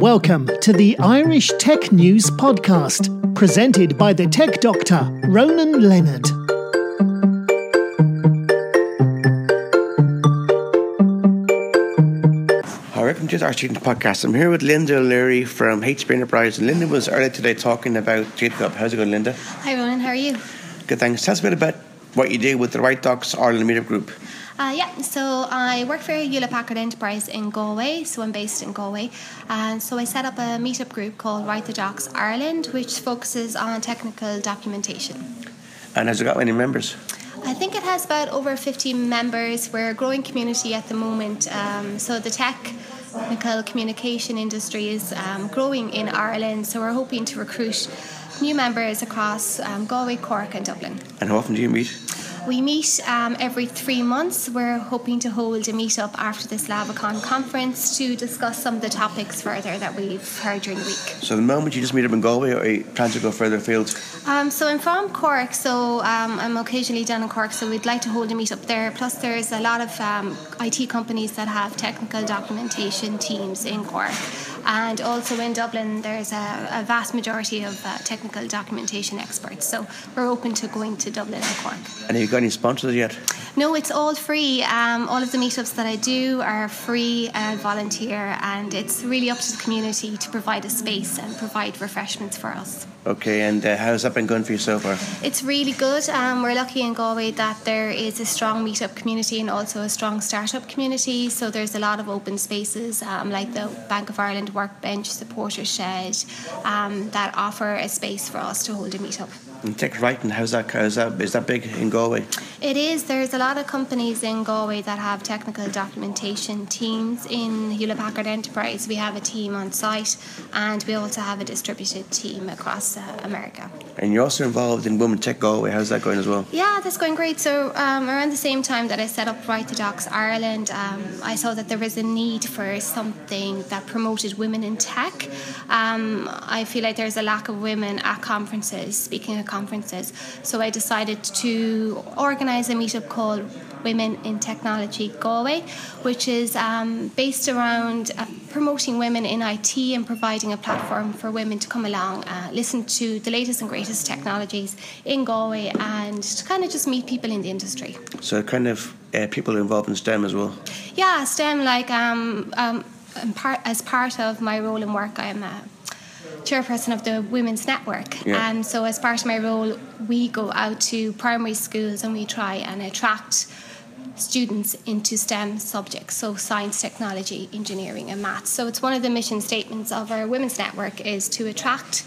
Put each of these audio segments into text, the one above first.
Welcome to the Irish Tech News Podcast, presented by the tech doctor, Ronan Leonard. Hi, welcome to the Irish Tech News podcast. I'm here with Lynda O'Leary from HP Enterprise. And Lynda was earlier today talking about GitHub. How's it going, Lynda? Hi, Ronan. How are you? Good, thanks. Tell us a bit about what you do with the Write Docs Ireland Meetup Group. Uh, yeah, so I work for Hewlett Packard Enterprise in Galway, so I'm based in Galway. And so I set up a meetup group called Write the Docs Ireland, which focuses on technical documentation. And has it got many members? I think it has about over 50 members. We're a growing community at the moment. Um, so the tech technical communication industry is um, growing in Ireland, so we're hoping to recruit new members across um, Galway, Cork, and Dublin. And how often do you meet? We meet um, every three months. We're hoping to hold a meetup after this LavaCon conference to discuss some of the topics further that we've heard during the week. So, the moment you just meet up in Galway, or are you planning to go further afield? Um, so, I'm from Cork, so um, I'm occasionally down in Cork, so we'd like to hold a meetup there. Plus, there's a lot of um, IT companies that have technical documentation teams in Cork. And also in Dublin, there's a, a vast majority of uh, technical documentation experts. So, we're open to going to Dublin and Cork. And have you got any sponsors yet? No, it's all free. Um, all of the meetups that I do are free and volunteer, and it's really up to the community to provide a space and provide refreshments for us. Okay, and uh, how's that been going for you so far? It's really good. Um, we're lucky in Galway that there is a strong meetup community and also a strong startup community. So there's a lot of open spaces um, like the Bank of Ireland Workbench, Supporter Shed, um, that offer a space for us to hold a meetup. And tech writing, how's that, how's that? Is that big in Galway? It is. There's a lot of companies in Galway that have technical documentation teams. In Hewlett Packard Enterprise, we have a team on site, and we also have a distributed team across uh, America. And you're also involved in Women Tech Galway. How's that going as well? Yeah, that's going great. So um, around the same time that I set up Write the Docs Ireland, um, I saw that there was a need for something that promoted women in tech. Um, I feel like there's a lack of women at conferences, speaking conferences. So I decided to organise a meetup called Women in Technology Galway, which is um, based around uh, promoting women in IT and providing a platform for women to come along, uh, listen to the latest and greatest technologies in Galway, and to kind of just meet people in the industry. So, kind of uh, people involved in STEM as well? Yeah, STEM, like um, um, part, as part of my role in work, I'm a chairperson of the Women's Network. Yeah. And so, as part of my role, we go out to primary schools and we try and attract students into STEM subjects, so science, technology, engineering, and maths. So it's one of the mission statements of our Women's Network is to attract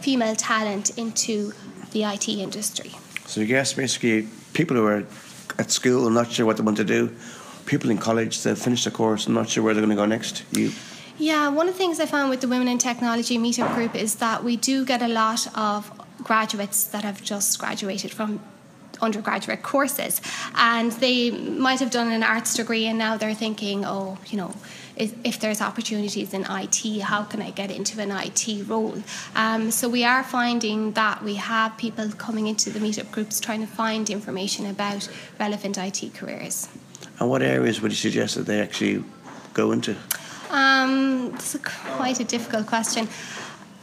female talent into the IT industry. So, I guess basically people who are at school and not sure what they want to do, people in college, they've finished the course and not sure where they're going to go next. You Yeah, one of the things I found with the Women in Technology meetup group is that we do get a lot of graduates that have just graduated from undergraduate courses. And they might have done an arts degree and now they're thinking oh you know if, there's opportunities in IT how can I get into an IT role? Um, so we are finding that we have people coming into the meetup groups trying to find information about relevant IT careers. And what areas would you suggest that they actually go into um, it's a, quite a difficult question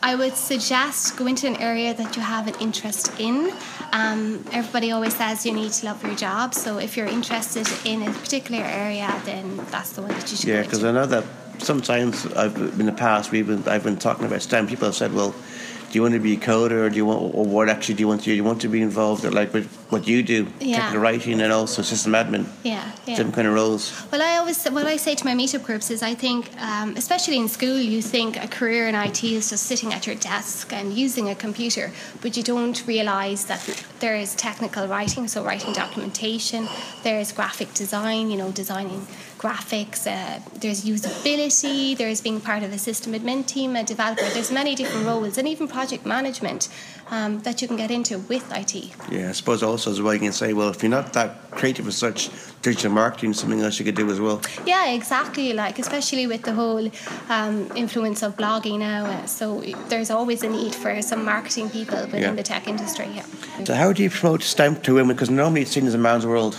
I would suggest go into an area that you have an interest in. Um, everybody always says you need to love your job, so if you're interested in a particular area, then that's the one that you should. Yeah, because. I know that sometimes I've in the past we've been I've been talking about STEM. People have said, "Well, do you want to be a coder, or do you want, or what actually do you want to? Do you want to be involved, or like with what you do, Yeah. technical writing, and also system admin, Yeah, yeah. different kind of roles." Well, I always what I say to my meetup groups is I think, um, especially in school, you think a career in IT is just sitting at your desk and using a computer, but you don't realise that there is technical writing, so writing documentation. There is graphic design, you know, designing graphics. Uh, there's usability. There's being part of a system admin team, a developer. There's many different roles, and even project management um, that you can get into with IT. Yeah, I suppose also as well you can say, well, if you're not that creative as such, digital marketing is something else you could do as well. Yeah, exactly. Like especially with the whole um, influence of blogging now, uh, so there's always a need for some marketing people within Yeah. the tech industry. Yeah. So how do you promote STEM to women? Because normally it's seen as a man's world.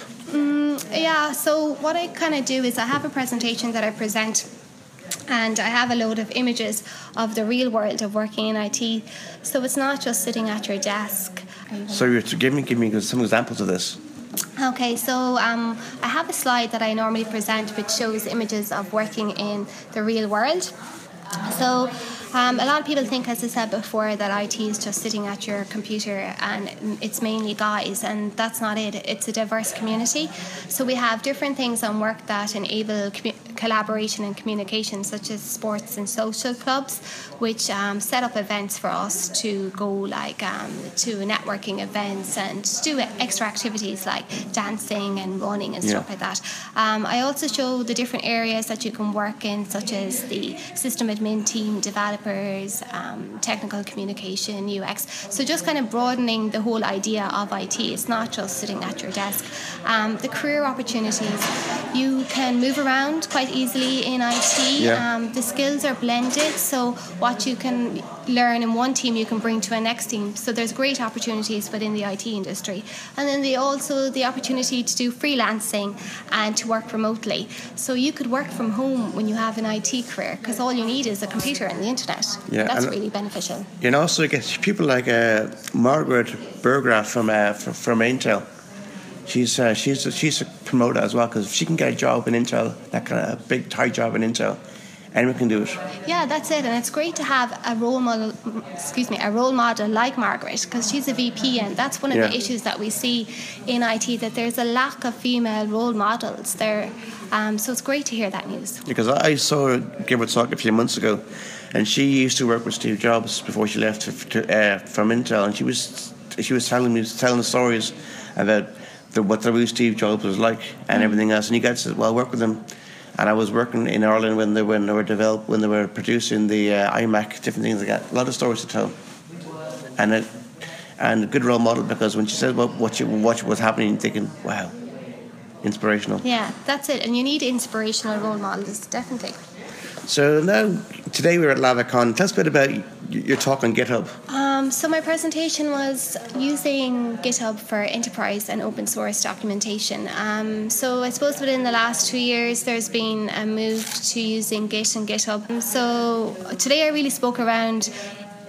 Yeah. So what I kind of do is I have a presentation that I present and I have a load of images of the real world of working in IT. So it's not just sitting at your desk. So you're to give me give me some examples of this. Okay, so um, I have a slide that I normally present which shows images of working in the real world. So um, a lot of people think, as I said before, that IT is just sitting at your computer and it's mainly guys, and that's not it. It's a diverse community. So we have different things on work that enable commu- collaboration and communication, such as sports and social clubs, which um, set up events for us to go like um, to networking events and do extra activities like dancing and running and Yeah. stuff like that. Um, I also show the different areas that you can work in, such as the system admin team, developers, um, technical communication, UX. So just kind of broadening the whole idea of IT. It's not just sitting at your desk. Um, the career opportunities, you can move around quite easily in IT. Yeah. Um, the skills are blended, so what you can learn in one team, you can bring to a next team. So there's great opportunities within the IT industry, and then the also the opportunity to do freelancing and to work remotely. So you could work from home when you have an IT career because all you need is a computer and the internet. Yeah, that's really beneficial. And also get people like uh, Margaret Burgraff from uh, from, from Intel. She's uh, she's a, she's a promoter as well because if she can get a job in Intel, that kind of big tight job in Intel. Anyone can do it. Yeah, that's it, and it's great to have a role model. Excuse me, a role model like Margaret, because she's a VP, and that's one of Yeah. the issues that we see in IT that there's a lack of female role models there. Um, so it's great to hear that news. Because I saw a talk a few months ago, and she used to work with Steve Jobs before she left to, to, uh, from Intel, and she was she was telling me telling the stories about the, what the real Steve Jobs was like and everything else. And you guys said, "Well, work with them." And I was working in Ireland when they when they were develop when they were producing the uh, iMac, different things like that. A lot of stories to tell, and it and a good role model because when she said what what you what was happening, you're thinking, "Wow, inspirational." Yeah, that's it, and you need inspirational role models, definitely. So now, today we're at LavaCon. Tell us a bit about your talk on GitHub. So my presentation was using GitHub for enterprise and open source documentation. Um, so I suppose within the last two years, there's been a move to using Git and GitHub. So today I really spoke around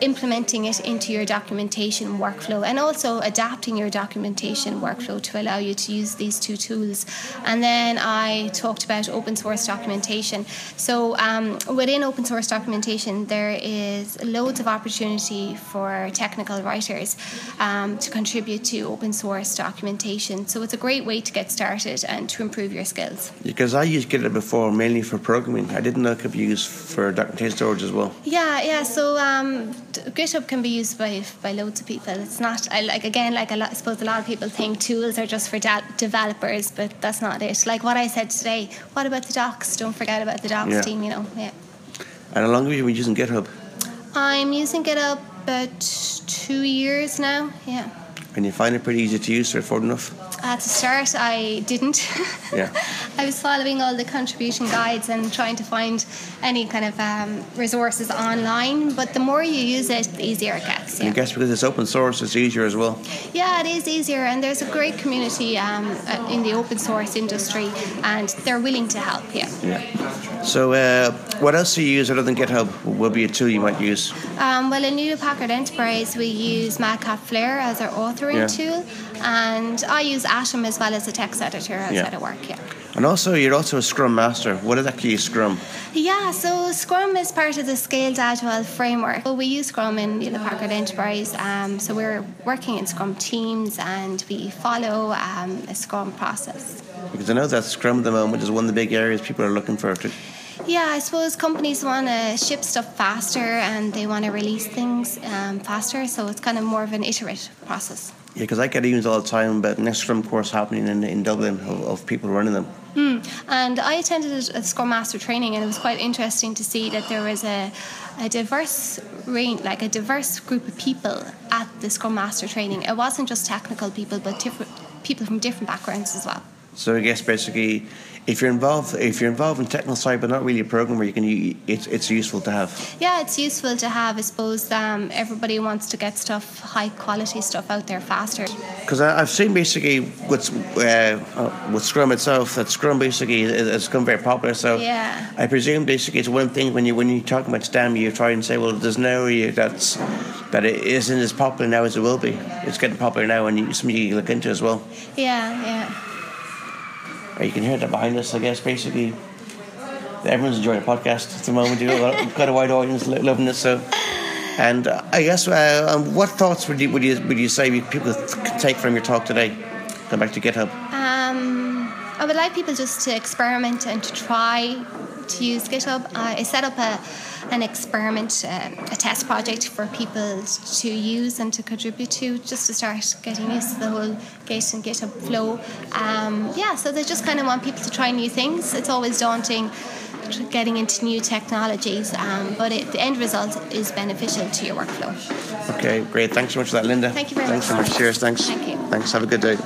implementing it into your documentation workflow and also adapting your documentation workflow to allow you to use these two tools. And then I talked about open source documentation. So um, within open source documentation, there is loads of opportunity for technical writers um, to contribute to open source documentation. So it's a great way to get started and to improve your skills. Because I used GitHub before mainly for programming. I didn't know it could be used for documentation storage as well. Yeah, yeah. So um, GitHub can be used by by loads of people. It's not I, like again, like a lot, I suppose a lot of people think tools are just for da- developers, but that's not it. Like what I said today. What about the docs? Don't forget about the docs Yeah. team. You know. Yeah. And how long have you been using GitHub? I'm using GitHub about two years now. Yeah. And you find it pretty easy to use, straightforward enough? At the start, I didn't. Yeah. I was following all the contribution guides and trying to find any kind of um, resources online. But the more you use it, the easier it gets. And I guess because it's open source, it's easier as well. Yeah, it is easier, and there's a great community um, uh, in the open source industry, and they're willing to help. Yeah. Yeah. So, uh, what else do you use other than GitHub? Will be a tool you might use. Um, well, in Hewlett Packard Enterprise, we use MadCap Flare as our Yeah. tool, and I use Atom as well as a text editor outside Yeah. of work. Yeah. And also, you're also a Scrum Master. What is Scrum? Yeah, so Scrum is part of the Scaled Agile framework. Well, we use Scrum in the Packard Enterprise, um, so we're working in Scrum teams and we follow um, a Scrum process. Because I know that Scrum at the moment is one of the big areas people are looking for. To, Yeah, I suppose companies want to ship stuff faster and they want to release things um, faster, so it's kind of more of an iterative process. yeah, because I get emails all the time about next Scrum course happening in, in Dublin of, of people running them. And I attended a Scrum Master training, and it was quite interesting to see that there was a, a diverse range, like a diverse group of people at the Scrum Master training. It wasn't just technical people, but different people from different backgrounds as well. So I guess basically, if you're involved, if you're involved in technical side, but not really a programmer, you can. It's it's useful to have. Yeah, it's useful to have. I suppose um, everybody wants to get stuff, high quality stuff out there faster. Because I've seen basically with uh, uh, with Scrum itself that Scrum basically has become very popular. So Yeah. I presume basically it's one thing when you when you talk about STEM, you try and say, well, there's an area that's that it isn't as popular now as it will be. It's getting popular now, and you, something you look into as well. Yeah, yeah. You can hear that behind us, I guess. Basically, everyone's enjoying the podcast at the moment. You've got, got a wide audience loving it. So, and uh, I guess, uh, um, what thoughts would you would you would you say people can take from your talk today? Come back to GitHub. Um, I would like people just to experiment and to try to use GitHub. I set up a, an experiment, uh, a test project for people to use and to contribute to, just to start getting used to the whole Git and GitHub flow. Um, yeah, so they just kind of want people to try new things. It's always daunting getting into new technologies, um, but it, the end result is beneficial to your workflow. Okay, great. Thanks so much for that, Lynda. Thank you very Thanks much. so much. Cheers. Thanks. Thank you. Thanks. Have a good day.